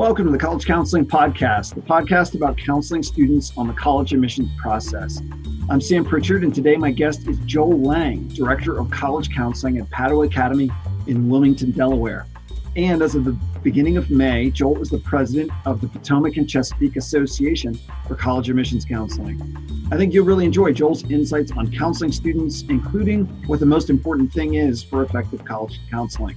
Welcome to the College Counseling Podcast, the podcast about counseling students on the college admissions process. I'm Sam Pritchard, and today my guest is Joel Lang, Director of College Counseling at Padua Academy in Wilmington, Delaware. And as of the beginning of May, Joel is the president of the Potomac and Chesapeake Association for College Admissions Counseling. I think you'll really enjoy Joel's insights on counseling students, including what the most important thing is for effective college counseling.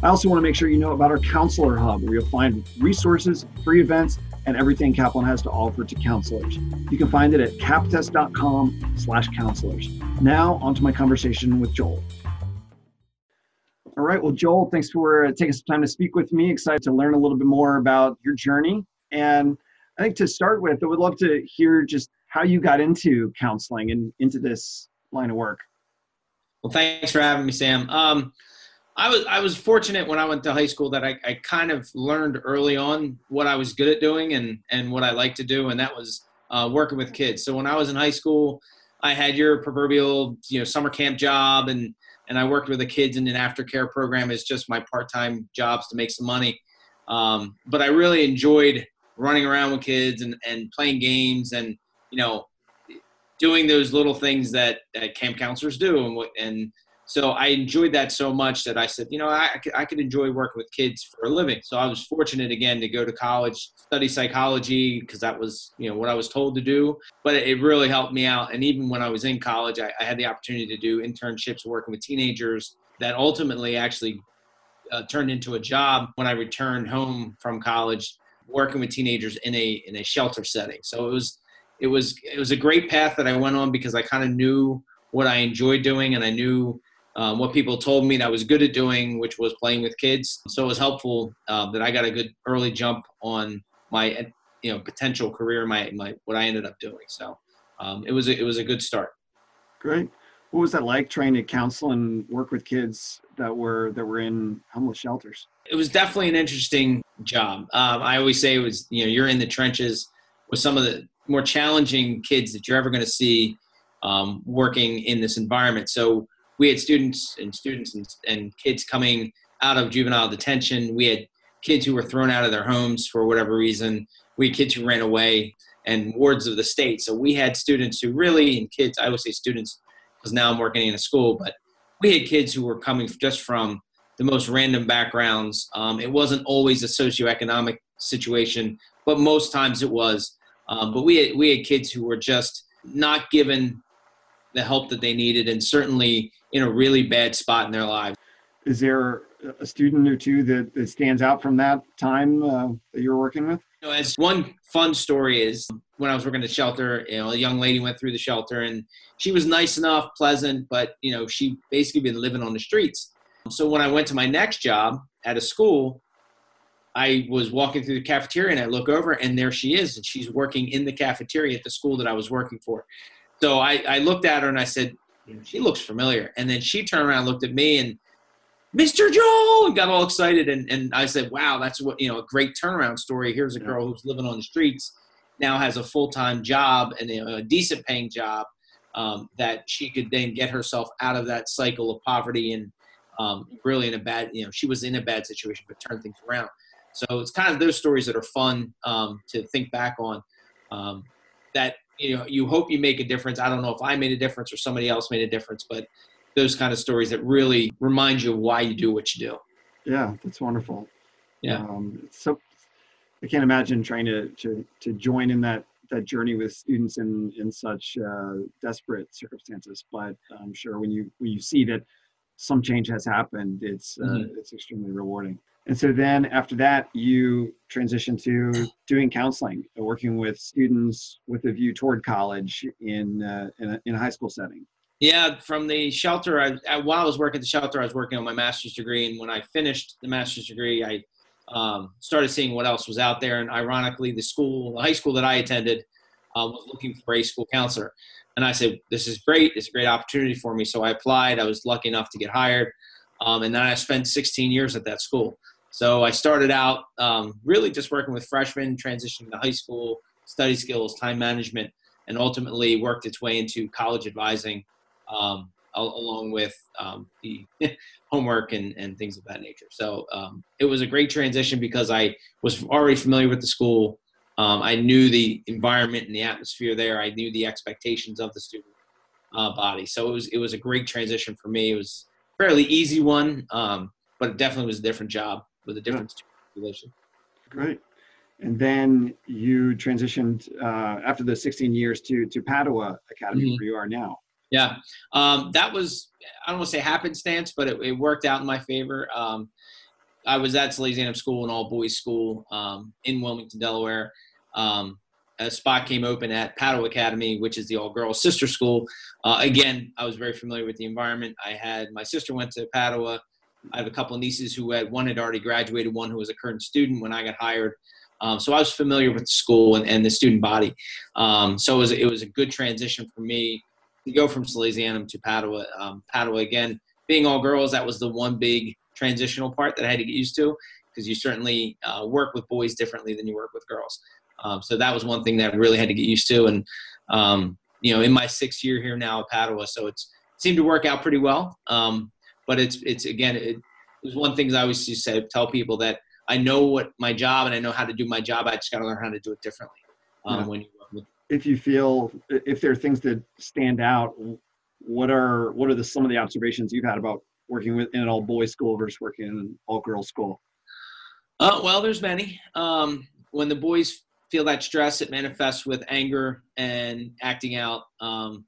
I also want to make sure you know about our Counselor Hub, where you'll find resources, free events, and everything Kaplan has to offer to counselors. You can find it at kaptest.com slash counselors. Now, on to my conversation with Joel. All right, well, Joel, thanks for taking some time to speak with me. Excited to learn a little bit more about your journey. And I think to start with, I would love to hear just how you got into counseling and into this line of work. Well, thanks for having me, Sam. Um, I was I was fortunate when I went to high school that I, I kind of learned early on what I was good at doing and and what I like to do, and that was uh, working with kids. So when I was in high school, I had your proverbial you know summer camp job, and and I worked with the kids in an aftercare program as just my part time jobs to make some money. Um, but I really enjoyed running around with kids and and playing games and you know doing those little things that that camp counselors do and and so I enjoyed that so much that I said, you know, I, I could enjoy working with kids for a living. So I was fortunate again to go to college, study psychology because that was, you know, what I was told to do. But it really helped me out. And even when I was in college, I, I had the opportunity to do internships working with teenagers that ultimately actually uh, turned into a job when I returned home from college, working with teenagers in a in a shelter setting. So it was it was it was a great path that I went on because I kind of knew what I enjoyed doing and I knew um, what people told me that I was good at doing, which was playing with kids. So it was helpful uh, that I got a good early jump on my you know potential career, my my what I ended up doing. So um, it was a, it was a good start. Great. What was that like trying to counsel and work with kids that were that were in homeless shelters? It was definitely an interesting job. Um, I always say it was you know you're in the trenches with some of the more challenging kids that you're ever going to see um, working in this environment. So we had students and students and, and kids coming out of juvenile detention. We had kids who were thrown out of their homes for whatever reason. We had kids who ran away and wards of the state. So we had students who really, and kids, I would say students, because now I'm working in a school, but we had kids who were coming just from the most random backgrounds. Um, it wasn't always a socioeconomic situation, but most times it was. Um, but we had, we had kids who were just not given the help that they needed and certainly in a really bad spot in their lives. Is there a student or two that, that stands out from that time uh, that you were working with? You know, as one fun story is when I was working at the shelter, you know, a young lady went through the shelter and she was nice enough, pleasant, but you know, she basically been living on the streets. So when I went to my next job at a school, I was walking through the cafeteria and I look over and there she is and she's working in the cafeteria at the school that I was working for. So I, I looked at her and I said, she looks familiar. And then she turned around, looked at me, and Mr. Joel, and got all excited. And, and I said, wow, that's what, you know, a great turnaround story. Here's a girl who's living on the streets, now has a full time job and a decent paying job um, that she could then get herself out of that cycle of poverty and um, really in a bad, you know, she was in a bad situation, but turned things around. So it's kind of those stories that are fun um, to think back on um, that you know you hope you make a difference. I don't know if i made a difference or somebody else made a difference but those kind of stories that really remind you of why you do what you do. Yeah that's wonderful. Yeah. Um, so i can't imagine trying to to to join in that that journey with students in in such uh, desperate circumstances but i'm sure when you when you see that some change has happened it's uh, mm-hmm. it's extremely rewarding and so then after that, you transition to doing counseling, uh, working with students with a view toward college in, uh, in, a, in, a, high school setting. Yeah, from the shelter, I, I, while I was working at the shelter, I was working on my master's degree. And when I finished the master's degree, I um, started seeing what else was out there. And ironically, the school, the high school that I attended, uh, was looking for a school counselor. And I said, This is great. It's a great opportunity for me. So I applied. I was lucky enough to get hired. Um, and then I spent 16 years at that school. So I started out um, really just working with freshmen, transitioning to high school, study skills, time management, and ultimately worked its way into college advising um, along with um, the homework and, and things of that nature. So um, it was a great transition because I was already familiar with the school. Um, I knew the environment and the atmosphere there. I knew the expectations of the student uh, body. So it was it was a great transition for me. It was fairly easy one, um, but it definitely was a different job with a different population. Great. And then you transitioned uh, after the 16 years to to Padua Academy, mm-hmm. where you are now. Yeah, um, that was I don't want to say happenstance, but it, it, worked out in my favor. Um, I was at Salesianum School, an all boys school um, in Wilmington, Delaware. Um, a spot came open at Padua Academy, which is the all girls sister school. Uh, again, I was very familiar with the environment. I had my sister went to Padua. I have a couple nieces who had one had already graduated, one who was a current student when I got hired. Um, so I was familiar with the school and, and the student body. Um, so it was, it was a good transition for me to go from Salesianum to Padua. Um, Padua, again, being all girls, that was the one big transitional part that I had to get used to because you certainly uh, work with boys differently than you work with girls. Um, so that was one thing that I really had to get used to. And, um, you know, in my sixth year here now at Padua, so it's seemed to work out pretty well. Um, but it's, it's again, it, it was one thing I always used to say, tell people that I know what my job and I know how to do my job. I just got to learn how to do it differently. Um, yeah. When you if you feel if there are things that stand out, what are what are the some of the observations you've had about working with in an all boys school versus working in an all girls school? Uh, well, there's many. Um, when the boys feel that stress, it manifests with anger and acting out, um,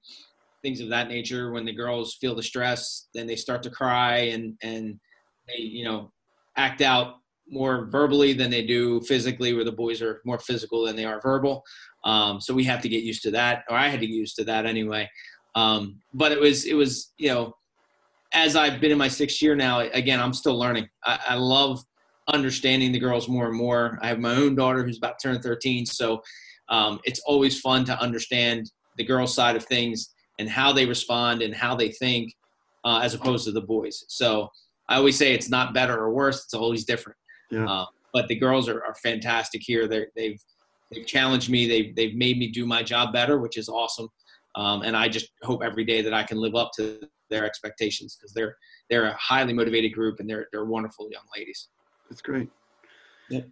things of that nature. When the girls feel the stress, then they start to cry and and they you know act out more verbally than they do physically, where the boys are more physical than they are verbal. Um, so we have to get used to that, or I had to get used to that anyway. Um, but it was, it was, you know, as I've been in my sixth year now, again, I'm still learning. I, I love understanding the girls more and more. I have my own daughter who's about to turn 13, so um, it's always fun to understand the girls' side of things and how they respond and how they think, uh, as opposed to the boys. So I always say it's not better or worse; it's always different. Yeah. Uh, but the girls are, are fantastic here. they they've they've challenged me. They've they've made me do my job better, which is awesome. Um, and I just hope every day that I can live up to their expectations because they're they're a highly motivated group and they're they're wonderful young ladies. That's great. Yeah.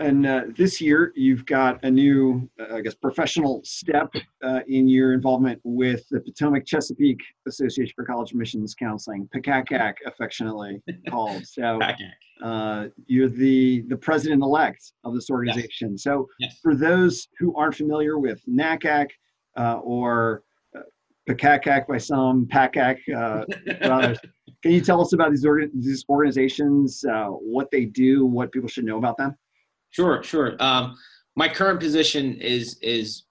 And uh, this year, you've got a new, uh, I guess, professional step uh, in your involvement with the Potomac Chesapeake Association for College Admissions Counseling, PCACAC, affectionately called. So uh, you're the the president elect of this organization. Yes. So yes. for those who aren't familiar with NACAC uh, or uh, PCACAC by some, PACAC by others. Can you tell us about these, orga- these organizations, what they do, what people should know about them? Sure, sure. Um, my current position is is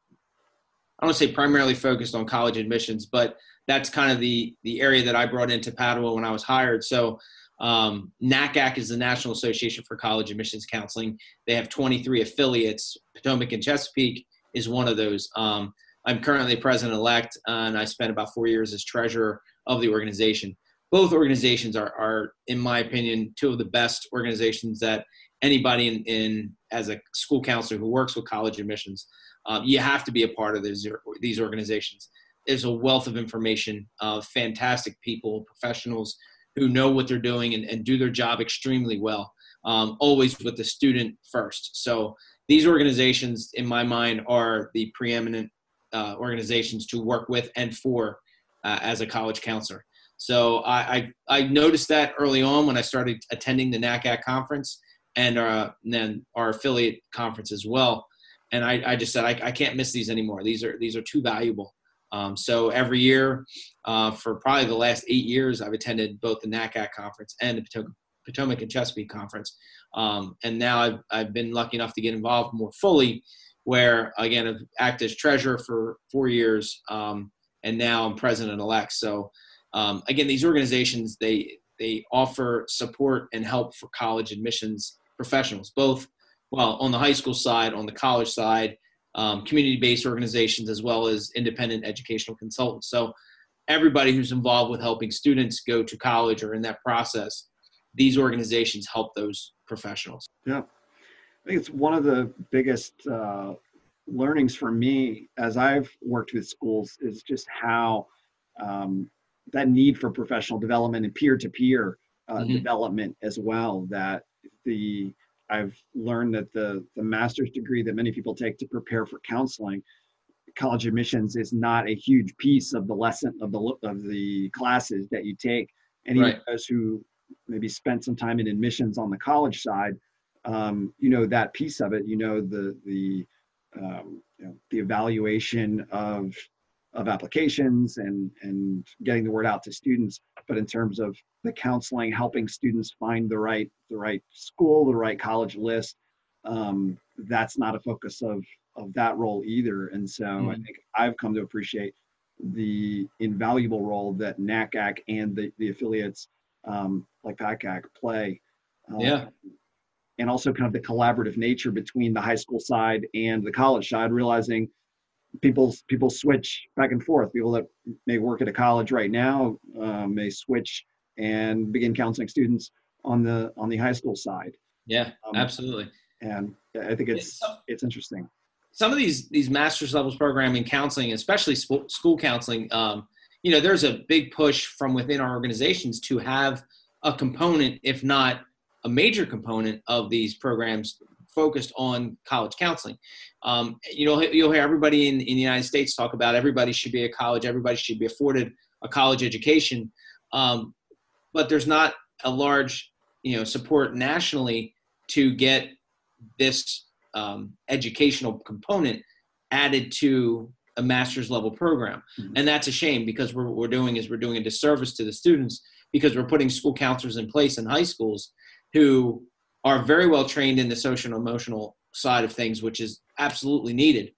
I don't say primarily focused on college admissions, but that's kind of the the area that I brought into Padua when I was hired. So um, NACAC is the National Association for College Admissions Counseling. They have 23 affiliates. Potomac and Chesapeake is one of those. Um, I'm currently president elect, and I spent about four years as treasurer of the organization. Both organizations are, are, in my opinion, two of the best organizations that anybody in, in as a school counselor who works with college admissions, um, you have to be a part of these these organizations. There's a wealth of information, uh, fantastic people, professionals who know what they're doing and, and do their job extremely well. Um, always with the student first. So these organizations, in my mind, are the preeminent uh, organizations to work with and for uh, as a college counselor. So I, I, I noticed that early on when I started attending the NACAC conference and, uh, and then our affiliate conference as well. And I, I just said I, I, can't miss these anymore. These are these are too valuable. Um, so every year, uh, for probably the last eight years, I've attended both the NACAC conference and the Potomac, Potomac and Chesapeake conference. Um, and now I've, I've been lucky enough to get involved more fully, where again I've acted as treasurer for four years, um, and now I'm president elect. So um, again, these organizations they they offer support and help for college admissions professionals, both well on the high school side, on the college side, um, community-based organizations, as well as independent educational consultants. So everybody who's involved with helping students go to college or in that process, these organizations help those professionals. Yeah, I think it's one of the biggest uh, learnings for me as I've worked with schools is just how um, that need for professional development and peer-to-peer uh, Mhm. development as well. That the I've learned that the the master's degree that many people take to prepare for counseling, college admissions is not a huge piece of the lesson of the of the classes that you take. And even Right. those who maybe spent some time in admissions on the college side, um, you know that piece of it. You know the the um, you know, the evaluation of of applications and and getting the word out to students but in terms of the counseling helping students find the right the right school the right college list um, that's not a focus of of that role either and so i Mhm. think i've come to appreciate the invaluable role that nacac and the, the affiliates um, like pacac play um, Yeah. and also kind of the collaborative nature between the high school side and the college side realizing people people switch back and forth. People that may work at a college right now um, may switch and begin counseling students on the on the high school side. Yeah, Um, absolutely. and i think it's it's interesting. Some of these these master's levels program in counseling, especially sp- school counseling, um, you know, there's a big push from within our organizations to have a component, if not a major component, of these programs focused on college counseling. Um, you know, you'll hear everybody in, in the United States talk about everybody should be at college, everybody should be afforded a college education, um, but there's not a large, you know, support nationally to get this um, educational component added to a master's level program. Mhm. And that's a shame because what we're doing is we're doing a disservice to the students because we're putting school counselors in place in high schools who are very well trained in the social and emotional side of things, which is absolutely needed.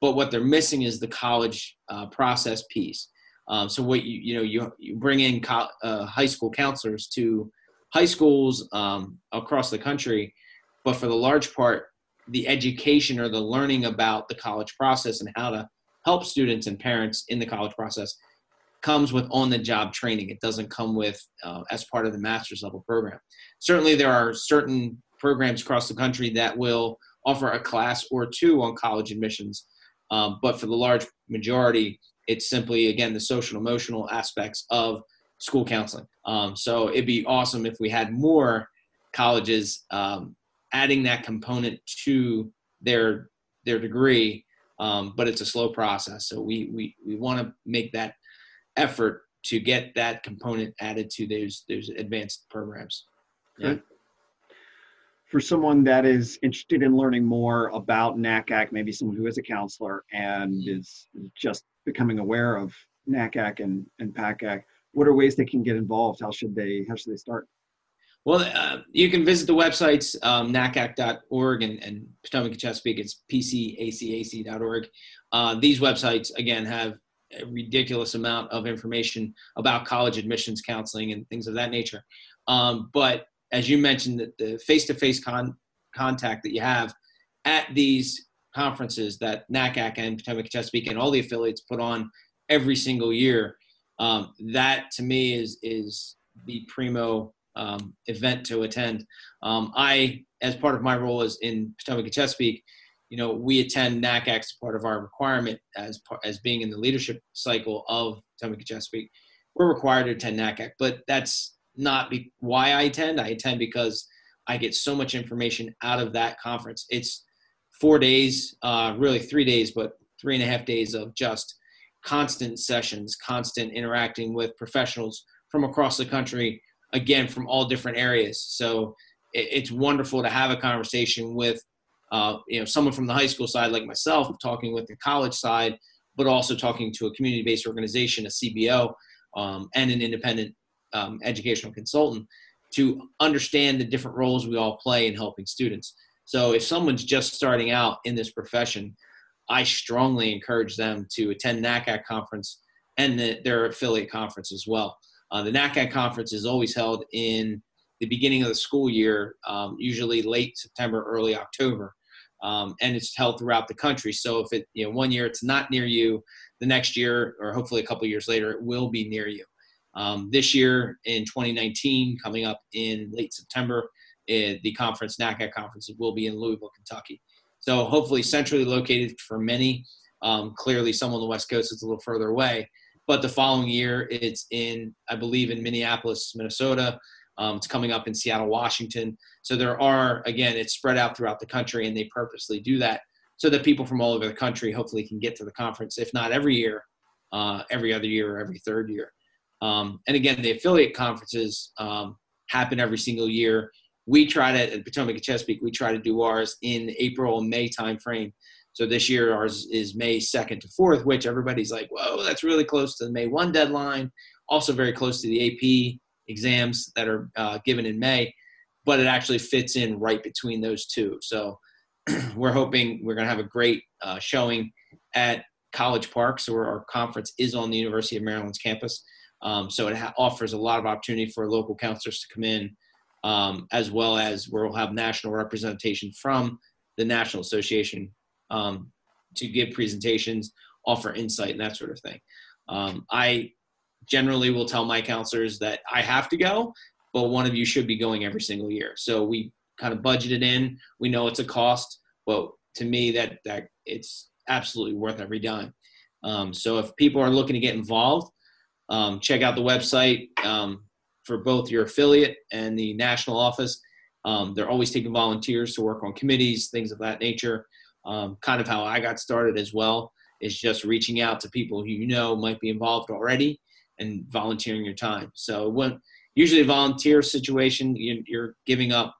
But what they're missing is the college uh, process piece. Um, so what you you know you you bring in co- uh, high school counselors to high schools um, across the country, but for the large part, the education or the learning about the college process and how to help students and parents in the college process comes with on the job training. It doesn't come with uh, as part of the master's level program. Certainly, there are certain programs across the country that will offer a class or two on college admissions, um, but for the large majority, it's simply again the social emotional aspects of school counseling. Um, so it'd be awesome if we had more colleges um, adding that component to their their degree um, but it's a slow process so we we, we want to make that effort to get that component added to those those advanced programs yeah. For someone that is interested in learning more about NACAC, maybe someone who is a counselor and is just becoming aware of NACAC and, and PACAC, what are ways they can get involved? How should they how should they start? Well, uh, you can visit the websites um, nacac.org and, and Potomac and Chesapeake. It's pcacac.org. Uh, these websites again have a ridiculous amount of information about college admissions counseling and things of that nature. Um, but as you mentioned, the, the face-to-face con- contact that you have at these conferences that NACAC and Potomac Chesapeake and all the affiliates put on every single year, um, that to me is is the primo um, event to attend. Um, I, as part of my role as in Potomac Chesapeake, you know, we attend NACAC as part of our requirement as as being in the leadership cycle of Potomac Chesapeake. We're required to attend NACAC, but that's not be- why I attend. I attend because I get so much information out of that conference. It's four days, uh, really three days, but three and a half days of just constant sessions, constant interacting with professionals from across the country, again from all different areas. So it, it's wonderful to have a conversation with, uh, you know, someone from the high school side like myself, talking with the college side, but also talking to a community-based organization, a CBO, um, and an independent um, educational consultant to understand the different roles we all play in helping students. So if someone's just starting out in this profession, I strongly encourage them to attend NACAC conference and the, their affiliate conference as well. Uh, the NACAC conference is always held in the beginning of the school year, um, usually late September, early October, um, and it's held throughout the country. So if it, you know, one year it's not near you, the next year, or hopefully a couple years later, it will be near you. Um, this year in 2019, coming up in late September, uh, the conference, NACAC conference, will be in Louisville, Kentucky. So hopefully centrally located for many. Um, clearly, some on the West Coast is a little further away, But the following year, it's in, I believe, in Minneapolis, Minnesota. Um, it's coming up in Seattle, Washington. So there are, again, it's spread out throughout the country, and they purposely do that so that people from all over the country hopefully can get to the conference, if not every year, uh, every other year or every third year. Um, and again, the affiliate conferences um, happen every single year. We try to at Potomac and Chesapeake, we try to do ours in April and May timeframe. So this year ours is May 2nd to 4th, which everybody's like, whoa, that's really close to the May 1 deadline. Also very close to the AP exams that are uh, given in May, but it actually fits in right between those two. So we're hoping we're going to have a great uh, showing at College Park. So our conference is on the University of Maryland's campus. Um, so it ha- offers a lot of opportunity for local counselors to come in, um, as well as we'll have national representation from the National Association um, to give presentations, offer insight, and that sort of thing. Um, I generally will tell my counselors that I have to go, but one of you should be going every single year. So we kind of budgeted in. We know it's a cost, but to me, that that it's absolutely worth every dime. Um, so if people are looking to get involved, um, check out the website um, for both your affiliate and the national office. Um, they're always taking volunteers to work on committees, things of that nature. Um, kind of how I got started as well is just reaching out to people who you know might be involved already and volunteering your time. So when usually a volunteer situation, you, you're giving up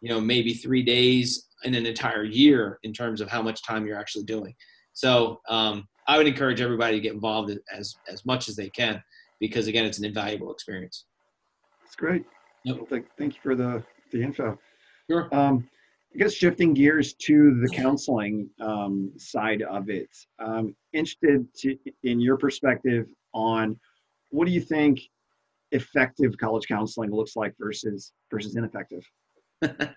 you know maybe three days in an entire year in terms of how much time you're actually doing. So um, i would encourage everybody to get involved as as much as they can because again it's an invaluable experience. That's great. Yep. well, thank, thank you for the the info. Sure. Um, I guess shifting gears to the counseling um, side of it, um, interested to, in your perspective on what do you think effective college counseling looks like versus versus ineffective?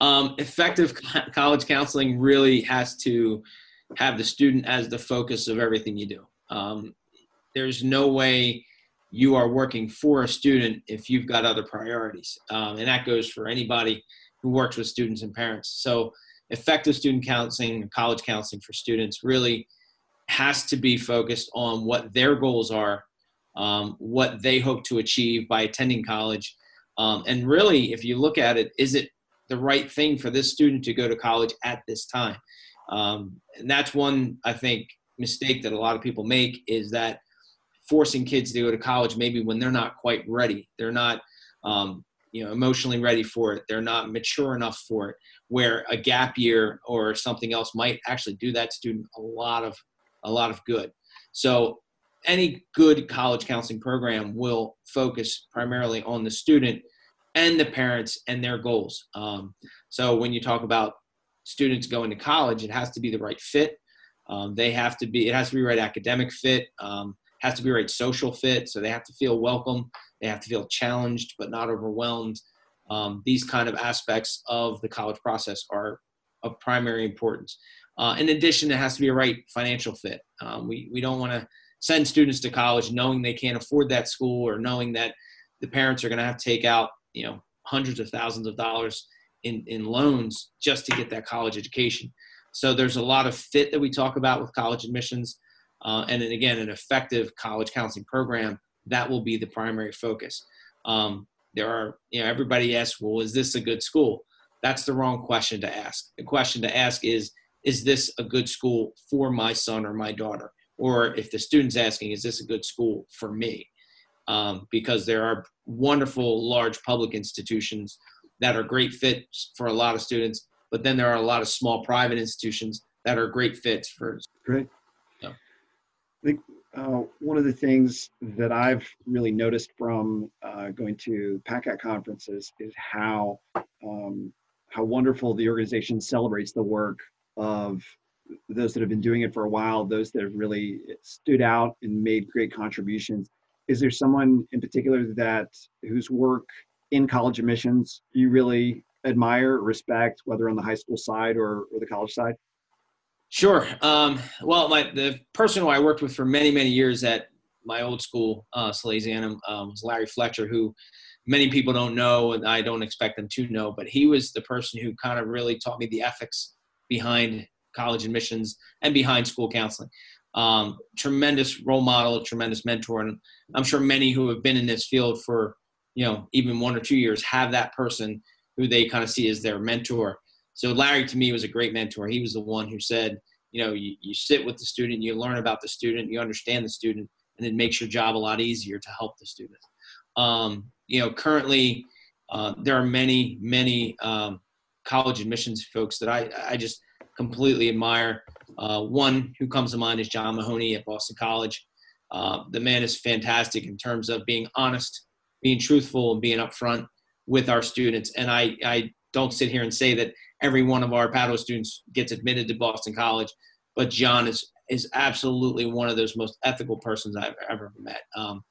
um, effective college counseling really has to have the student as the focus of everything you do. Um, there's no way you are working for a student if you've got other priorities. Um, and that goes for anybody who works with students and parents. So, effective student counseling, college counseling for students really has to be focused on what their goals are, um, what they hope to achieve by attending college, um, and really, if you look at it, is it the right thing for this student to go to college at this time? Um, and that's one, I think, mistake that a lot of people make is that forcing kids to go to college maybe when they're not quite ready. They're not, um, you know, emotionally ready for it. They're not mature enough for it. Where a gap year or something else might actually do that student a lot of a lot of good. So any good college counseling program will focus primarily on the student and the parents and their goals. Um, so when you talk about students going to college, it has to be the right fit. Um, they have to be, it has to be right academic fit, um, has to be right social fit. So they have to feel welcome. They have to feel challenged, but not overwhelmed. Um, these kind of aspects of the college process are of primary importance. Uh, in addition, it has to be a right financial fit. Um, we, we don't want to send students to college knowing they can't afford that school or knowing that the parents are going to have to take out you know hundreds of thousands of dollars in, in loans just to get that college education. So there's a lot of fit that we talk about with college admissions uh, and then again an effective college counseling program that will be the primary focus. Um, there are you know everybody asks well is this a good school? That's the wrong question to ask. The question to ask is is this a good school for my son or my daughter or if the student's asking, is this a good school for me? Um, because there are wonderful large public institutions that are great fits for a lot of students, but then there are a lot of small private institutions that are great fits for. Great. Yeah. I think uh, one of the things that I've really noticed from uh, going to PACAC conferences is how um, how wonderful the organization celebrates the work of those that have been doing it for a while, those that have really stood out and made great contributions. Is there someone in particular that whose work in college admissions you really admire, respect, whether on the high school side or, or the college side? Sure. Um, well, my the person who I worked with for many many years at my old school, uh, Salesianum, um, was Larry Fletcher, who many people don't know, and I don't expect them to know, but he was the person who kind of really taught me the ethics behind college admissions and behind school counseling. Um, tremendous role model, tremendous mentor, and I'm sure many who have been in this field for you know even one or two years have that person who they kind of see as their mentor. So Larry to me was a great mentor. He was the one who said, you know, you, you sit with the student, you learn about the student, you understand the student, and it makes your job a lot easier to help the student. Um, you know, currently uh, there are many, many um, college admissions folks that I, I just completely admire. Uh, one who comes to mind is John Mahoney at Boston College. Uh, the man is fantastic in terms of being honest, being truthful, and being upfront with our students. And I, I don't sit here and say that every one of our Padua students gets admitted to Boston College, but John is is absolutely one of those most ethical persons I've ever met. Um,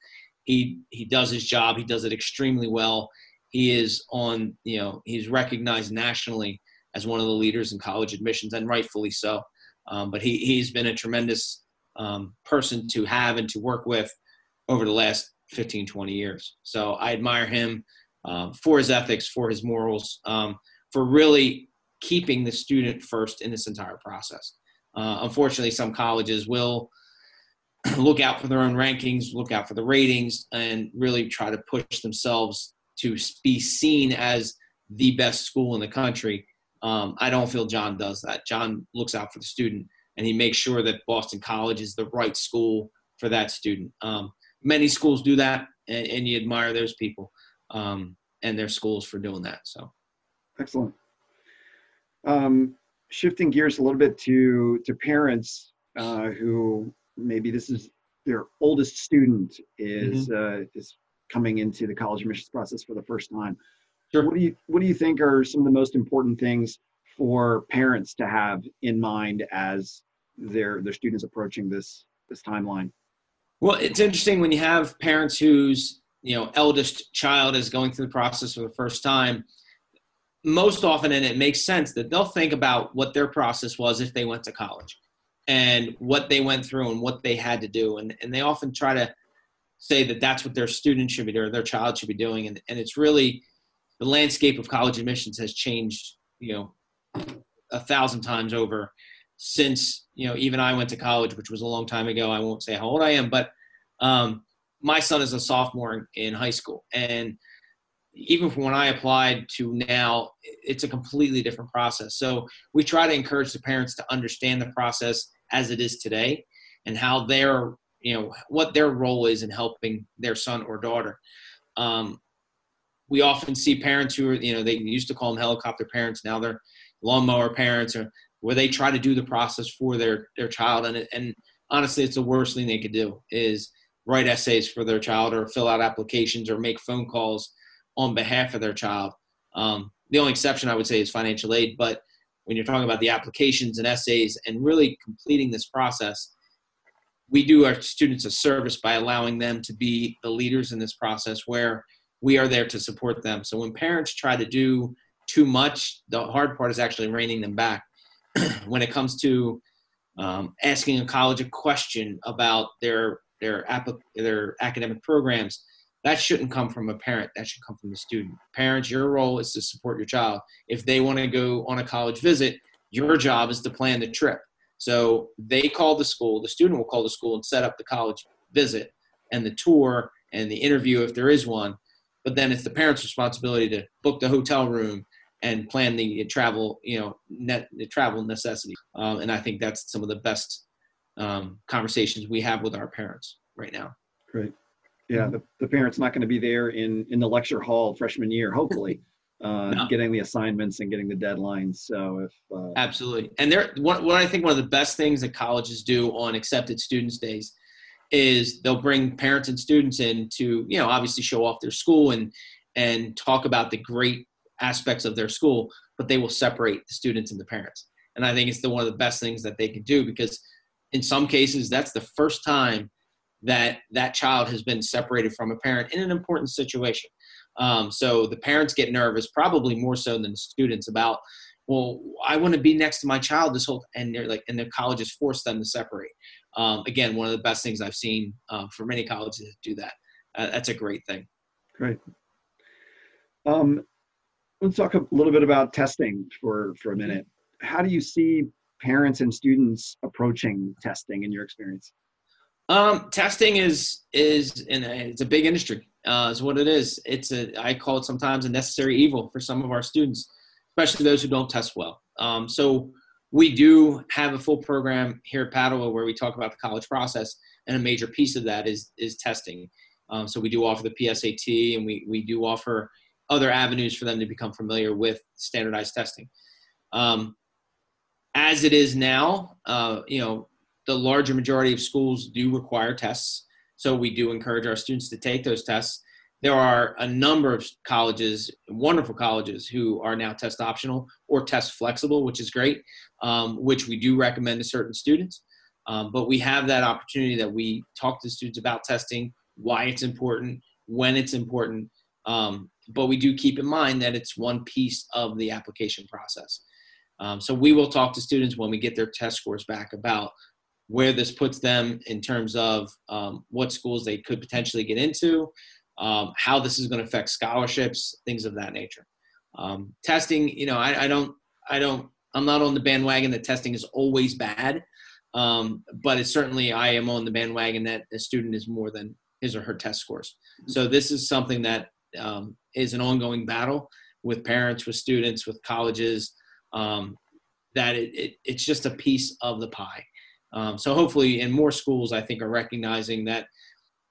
he he does his job. He does it extremely well. He is on you know he's recognized nationally as one of the leaders in college admissions, and rightfully so. Um, but he he's been a tremendous um, person to have and to work with over the last 15, 20 years. So I admire him um, for his ethics, for his morals, um, for really keeping the student first in this entire process. Uh, unfortunately, some colleges will look out for their own rankings, look out for the ratings, and really try to push themselves to be seen as the best school in the country. Um, I don't feel John does that. John looks out for the student and he makes sure that Boston College is the right school for that student. Um, many schools do that, and, and you admire those people um, and their schools for doing that. So, excellent. Um, shifting gears a little bit to to parents uh, who maybe this is their oldest student is mm-hmm. uh, is coming into the college admissions process for the first time. Sure. What do you what do you think are some of the most important things for parents to have in mind as their their students approaching this this timeline? Well, it's interesting when you have parents whose you know eldest child is going through the process for the first time most often and it makes sense that they'll think about what their process was if they went to college and what they went through and what they had to do and, and they often try to say that that's what their student should be doing or their child should be doing and, and it's really the landscape of college admissions has changed you know a thousand times over since you know even i went to college which was a long time ago i won't say how old i am but um, my son is a sophomore in high school and even from when I applied to now, it's a completely different process. So we try to encourage the parents to understand the process as it is today and how their, you know, what their role is in helping their son or daughter. Um, we often see parents who are, you know, they used to call them helicopter parents. Now they're lawnmower parents or where they try to do the process for their, their child. And, and honestly, it's the worst thing they could do is write essays for their child or fill out applications or make phone calls on behalf of their child. Um, the only exception I would say is financial aid, but when you're talking about the applications and essays and really completing this process, we do our students a service by allowing them to be the leaders in this process where we are there to support them. So when parents try to do too much, the hard part is actually reining them back. when it comes to um, asking a college a question about their their, app, their academic programs, that shouldn't come from a parent. That should come from the student. Parents your role is to support your child. If they want to go on a college visit your job is to plan the trip. So they call the school the student will call the school and set up the college visit and the tour and the interview if there is one but then it's the parent's responsibility to book the hotel room and plan the travel you know net the travel necessity um, and i think that's some of the best um, conversations we have with our parents right now great yeah, the, the parent's not going to be there in in the lecture hall freshman year, hopefully, uh, no. getting the assignments and getting the deadlines. So if uh, absolutely, and there, what what I think one of the best things that colleges do on accepted students days is they'll bring parents and students in to you know obviously show off their school and and talk about the great aspects of their school, but they will separate the students and the parents. And I think it's the one of the best things that they can do because in some cases that's the first time that that child has been separated from a parent in an important situation. Um, so the parents get nervous, probably more so than the students, about, well, I want to be next to my child this whole, and they're like, and the colleges forced them to separate. Um, again, one of the best things I've seen uh, for many colleges do that. Uh, that's a great thing. Great. Um, let's talk a little bit about testing for for a minute. How do you see parents and students approaching testing in your experience? Um, testing is is and it's a big industry. Uh, is what it is. It's a I call it sometimes a necessary evil for some of our students, especially those who don't test well. Um, so we do have a full program here at Padua where we talk about the college process, and a major piece of that is is testing. Um, so we do offer the PSAT, and we we do offer other avenues for them to become familiar with standardized testing. Um, as it is now, uh, you know, the larger majority of schools do require tests, so we do encourage our students to take those tests. There are a number of colleges, wonderful colleges, who are now test optional or test flexible, which is great, um, which we do recommend to certain students. Um, but we have that opportunity that we talk to students about testing, why it's important, when it's important. Um, but we do keep in mind that it's one piece of the application process. Um, so we will talk to students when we get their test scores back about where this puts them in terms of um, what schools they could potentially get into, um, how this is going to affect scholarships, things of that nature. Um, testing, you know, I, I, don't, I don't, I'm not on the bandwagon that testing is always bad, um, but it's certainly I am on the bandwagon that a student is more than his or her test scores. So this is something that um, is an ongoing battle with parents, with students, with colleges. Um, that it, it, it's just a piece of the pie. Um, so hopefully, in more schools, I think are recognizing that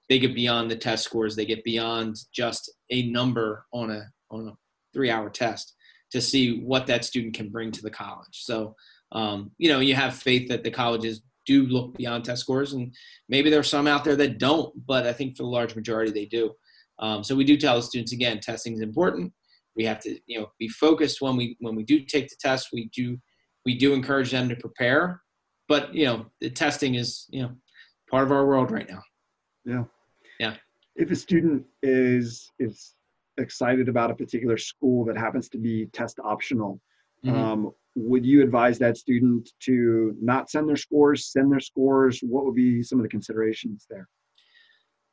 they get beyond the test scores. They get beyond just a number on a on a three hour test to see what that student can bring to the college. So um, you know, you have faith that the colleges do look beyond test scores, and maybe there are some out there that don't, but I think for the large majority they do. Um, so we do tell the students again, testing is important. We have to, you know, be focused when we when we do take the test. We do we do encourage them to prepare, but you know, the testing is you know part of our world right now. Yeah. Yeah. If a student is is excited about a particular school that happens to be test optional, mm-hmm. um, would you advise that student to not send their scores, send their scores? What would be some of the considerations there?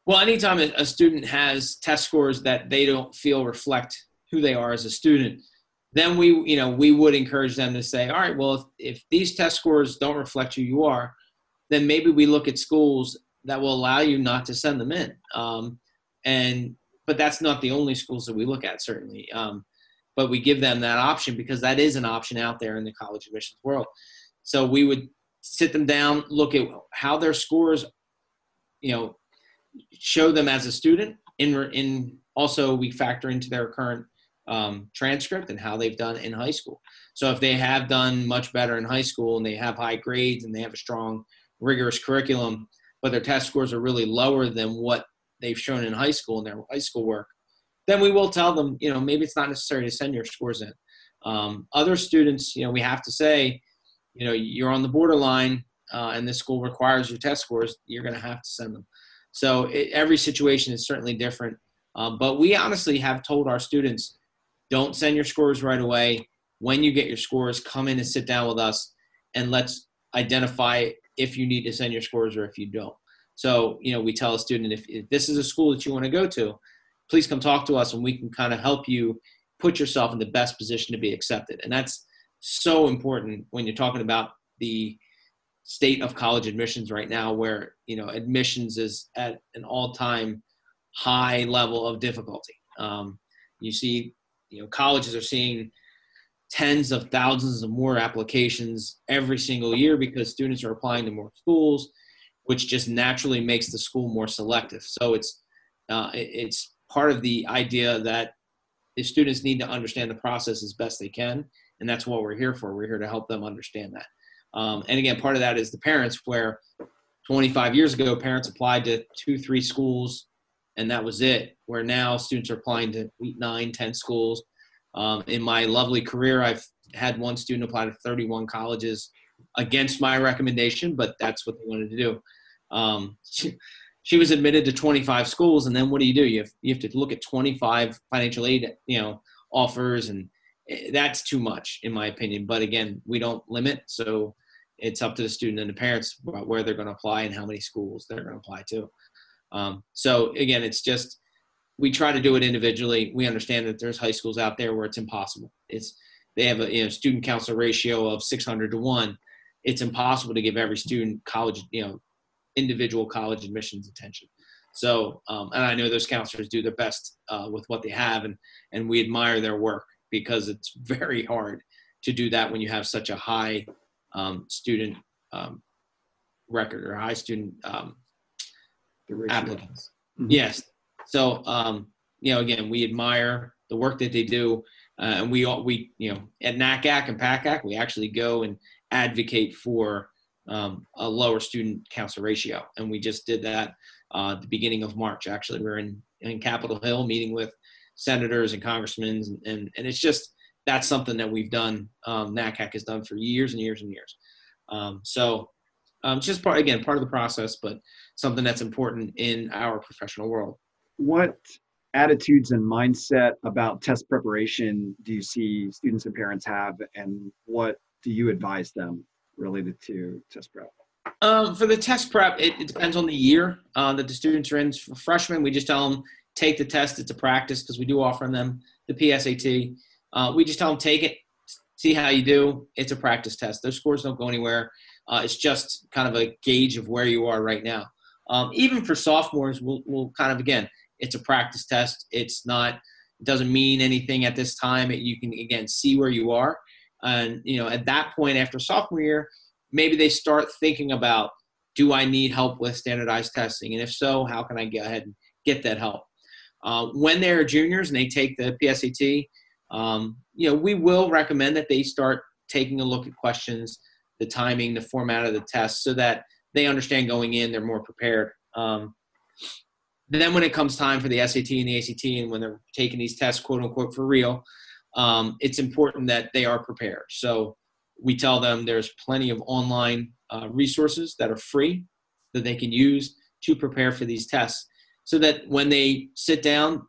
Well, anytime a student has test scores that they don't feel reflect who they are as a student, then we, you know, we would encourage them to say, all right, well, if, if these test scores don't reflect who you are, then maybe we look at schools that will allow you not to send them in. Um, and but that's not the only schools that we look at, certainly. Um, but we give them that option because that is an option out there in the college admissions world. So we would sit them down, look at how their scores, you know, show them as a student. In in also we factor into their current um, transcript and how they've done in high school. So if they have done much better in high school and they have high grades and they have a strong, rigorous curriculum, but their test scores are really lower than what they've shown in high school in their high school work, then we will tell them, you know, maybe it's not necessary to send your scores in. Um, other students, you know, we have to say, you know, you're on the borderline uh, and this school requires your test scores, you're going to have to send them. So it, every situation is certainly different. Um, but we honestly have told our students, don't send your scores right away. When you get your scores, come in and sit down with us and let's identify if you need to send your scores or if you don't. So, you know, we tell a student if, if this is a school that you want to go to, please come talk to us and we can kind of help you put yourself in the best position to be accepted. And that's so important when you're talking about the state of college admissions right now where, you know, admissions is at an all-time high level of difficulty. Um, you see, you know, colleges are seeing tens of thousands of more applications every single year because students are applying to more schools which just naturally makes the school more selective. So it's uh, it's part of the idea that the students need to understand the process as best they can, and that's what we're here for. We're here to help them understand that. Um, and again, part of that is the parents, where 25 years ago, parents applied to two, three schools, and that was it. Where now students are applying to eight, nine, ten schools. Um, in my lovely career, I've had one student apply to 31 colleges against my recommendation, but that's what they wanted to do. Um, she, she, was admitted to 25 schools, and then what do you do? You have, you have to look at 25 financial aid, you know, offers, and eh, that's too much, in my opinion. But again, we don't limit, so it's up to the student and the parents about where they're going to apply and how many schools they're going to apply to. Um, so again, it's just we try to do it individually. We understand that there's high schools out there where it's impossible. It's they have a you know student council ratio of 600 to one it's impossible to give every student college, you know, individual college admissions attention. So, um, and I know those counselors do their best uh, with what they have, and and we admire their work because it's very hard to do that when you have such a high um, student um, record or high student um, applicants. Mm-hmm. Yes. So, um, you know, again, we admire the work that they do, uh, and we all we you know at NACAC and PACAC we actually go and advocate for um, a lower student council ratio, and we just did that uh, at the beginning of March. Actually, we are in in Capitol Hill meeting with senators and congressmen, and and, and it's just that's something that we've done. Um, NACAC has done for years and years and years. Um, so um, just part again part of the process, but something that's important in our professional world. What attitudes and mindset about test preparation do you see students and parents have, and what do you advise them related to test prep? Um, for the test prep, it, it depends on the year uh, that the students are in. For freshmen, we just tell them take the test. It's a practice because we do offer them the PSAT. Uh, we just tell them take it, see how you do. It's a practice test. Those scores don't go anywhere. Uh, it's just kind of a gauge of where you are right now. Um, even for sophomores, we'll, we'll kind of again, it's a practice test. It's not. It doesn't mean anything at this time. It, you can again see where you are, and you know at that point after sophomore year, maybe they start thinking about do I need help with standardized testing? And if so, how can I go ahead and get that help? Uh, when they're juniors and they take the PSAT, um, you know, we will recommend that they start taking a look at questions, the timing, the format of the test, so that they understand going in, they're more prepared. Um, then when it comes time for the SAT and the ACT, and when they're taking these tests, quote unquote, for real, um, it's important that they are prepared. So we tell them there's plenty of online uh, resources that are free that they can use to prepare for these tests so that when they sit down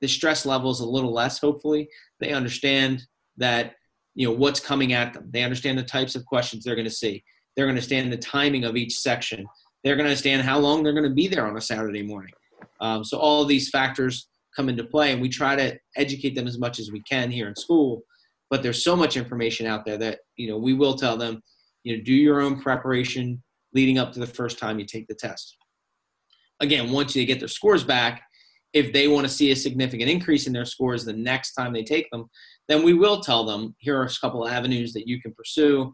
the stress level is a little less hopefully. They understand that you know what's coming at them. They understand the types of questions they're going to see. They're going to understand the timing of each section. They're going to understand how long they're going to be there on a saturday morning um, so all of these factors come into play and we try to educate them as much as we can here in school. But there's so much information out there that you know we will tell them you know do your own preparation leading up to the first time you take the test. Again once they get their scores back if they want to see a significant increase in their scores the next time they take them then we will tell them here are a couple of avenues that you can pursue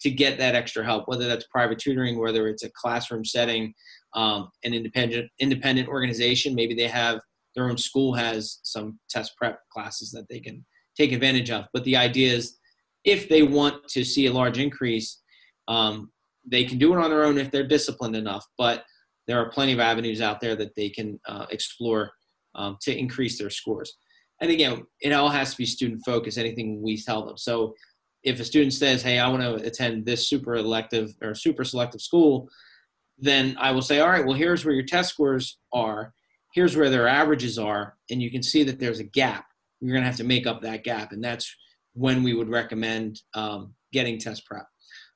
to get that extra help whether that's private tutoring whether it's a classroom setting um, an independent independent organization maybe they have their own school has some test prep classes that they can take advantage of. But the idea is if they want to see a large increase, um, they can do it on their own if they're disciplined enough. But there are plenty of avenues out there that they can uh, explore um, to increase their scores. And again, it all has to be student focused, anything we tell them. So if a student says, hey, I want to attend this super elective or super selective school, then I will say, all right, well, here's where your test scores are. Here's where their averages are. And you can see that there's a gap you're going to have to make up that gap. And that's when we would recommend um, getting test prep.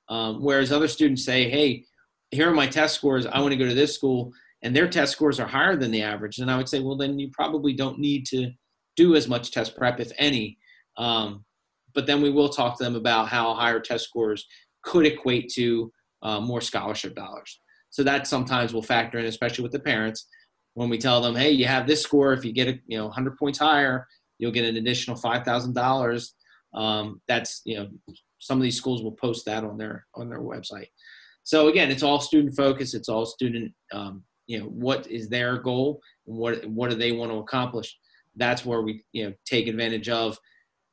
Um, whereas other students say, hey, here are my test scores. I want to go to this school, and their test scores are higher than the average. And I would say, well, then you probably don't need to do as much test prep, if any. Um, but then we will talk to them about how higher test scores could equate to uh, more scholarship dollars. So that sometimes will factor in, especially with the parents, when we tell them, hey, you have this score. If you get a, you know 100 points higher, you'll get an additional five thousand um, dollars. That's you know some of these schools will post that on their on their website. So again, it's all student focused. It's all student. Um, you know what is their goal and what what do they want to accomplish. That's where we you know take advantage of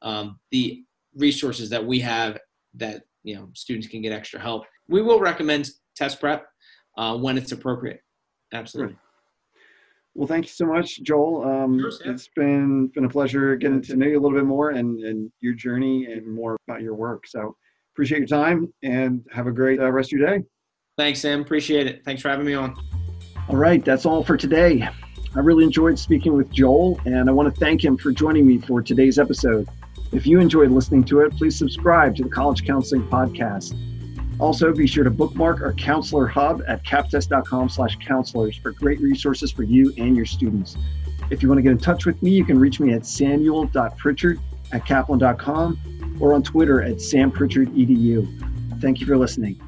um, the resources that we have that you know students can get extra help. We will recommend test prep uh, when it's appropriate. Absolutely. Well, thank you so much, Joel. Um, sure, it's been been a pleasure getting to know you a little bit more and, and your journey and more about your work. So appreciate your time and have a great uh, rest of your day. Thanks, Sam. Appreciate it. Thanks for having me on. All right, that's all for today. I really enjoyed speaking with Joel, and I want to thank him for joining me for today's episode. If you enjoyed listening to it, please subscribe to the College Counseling Podcast. Also, be sure to bookmark our counselor hub at kaptest.com slash counselors for great resources for you and your students. If you want to get in touch with me, you can reach me at samuel.pritchard at kaplan.com or on Twitter at sampritchardedu. Thank you for listening.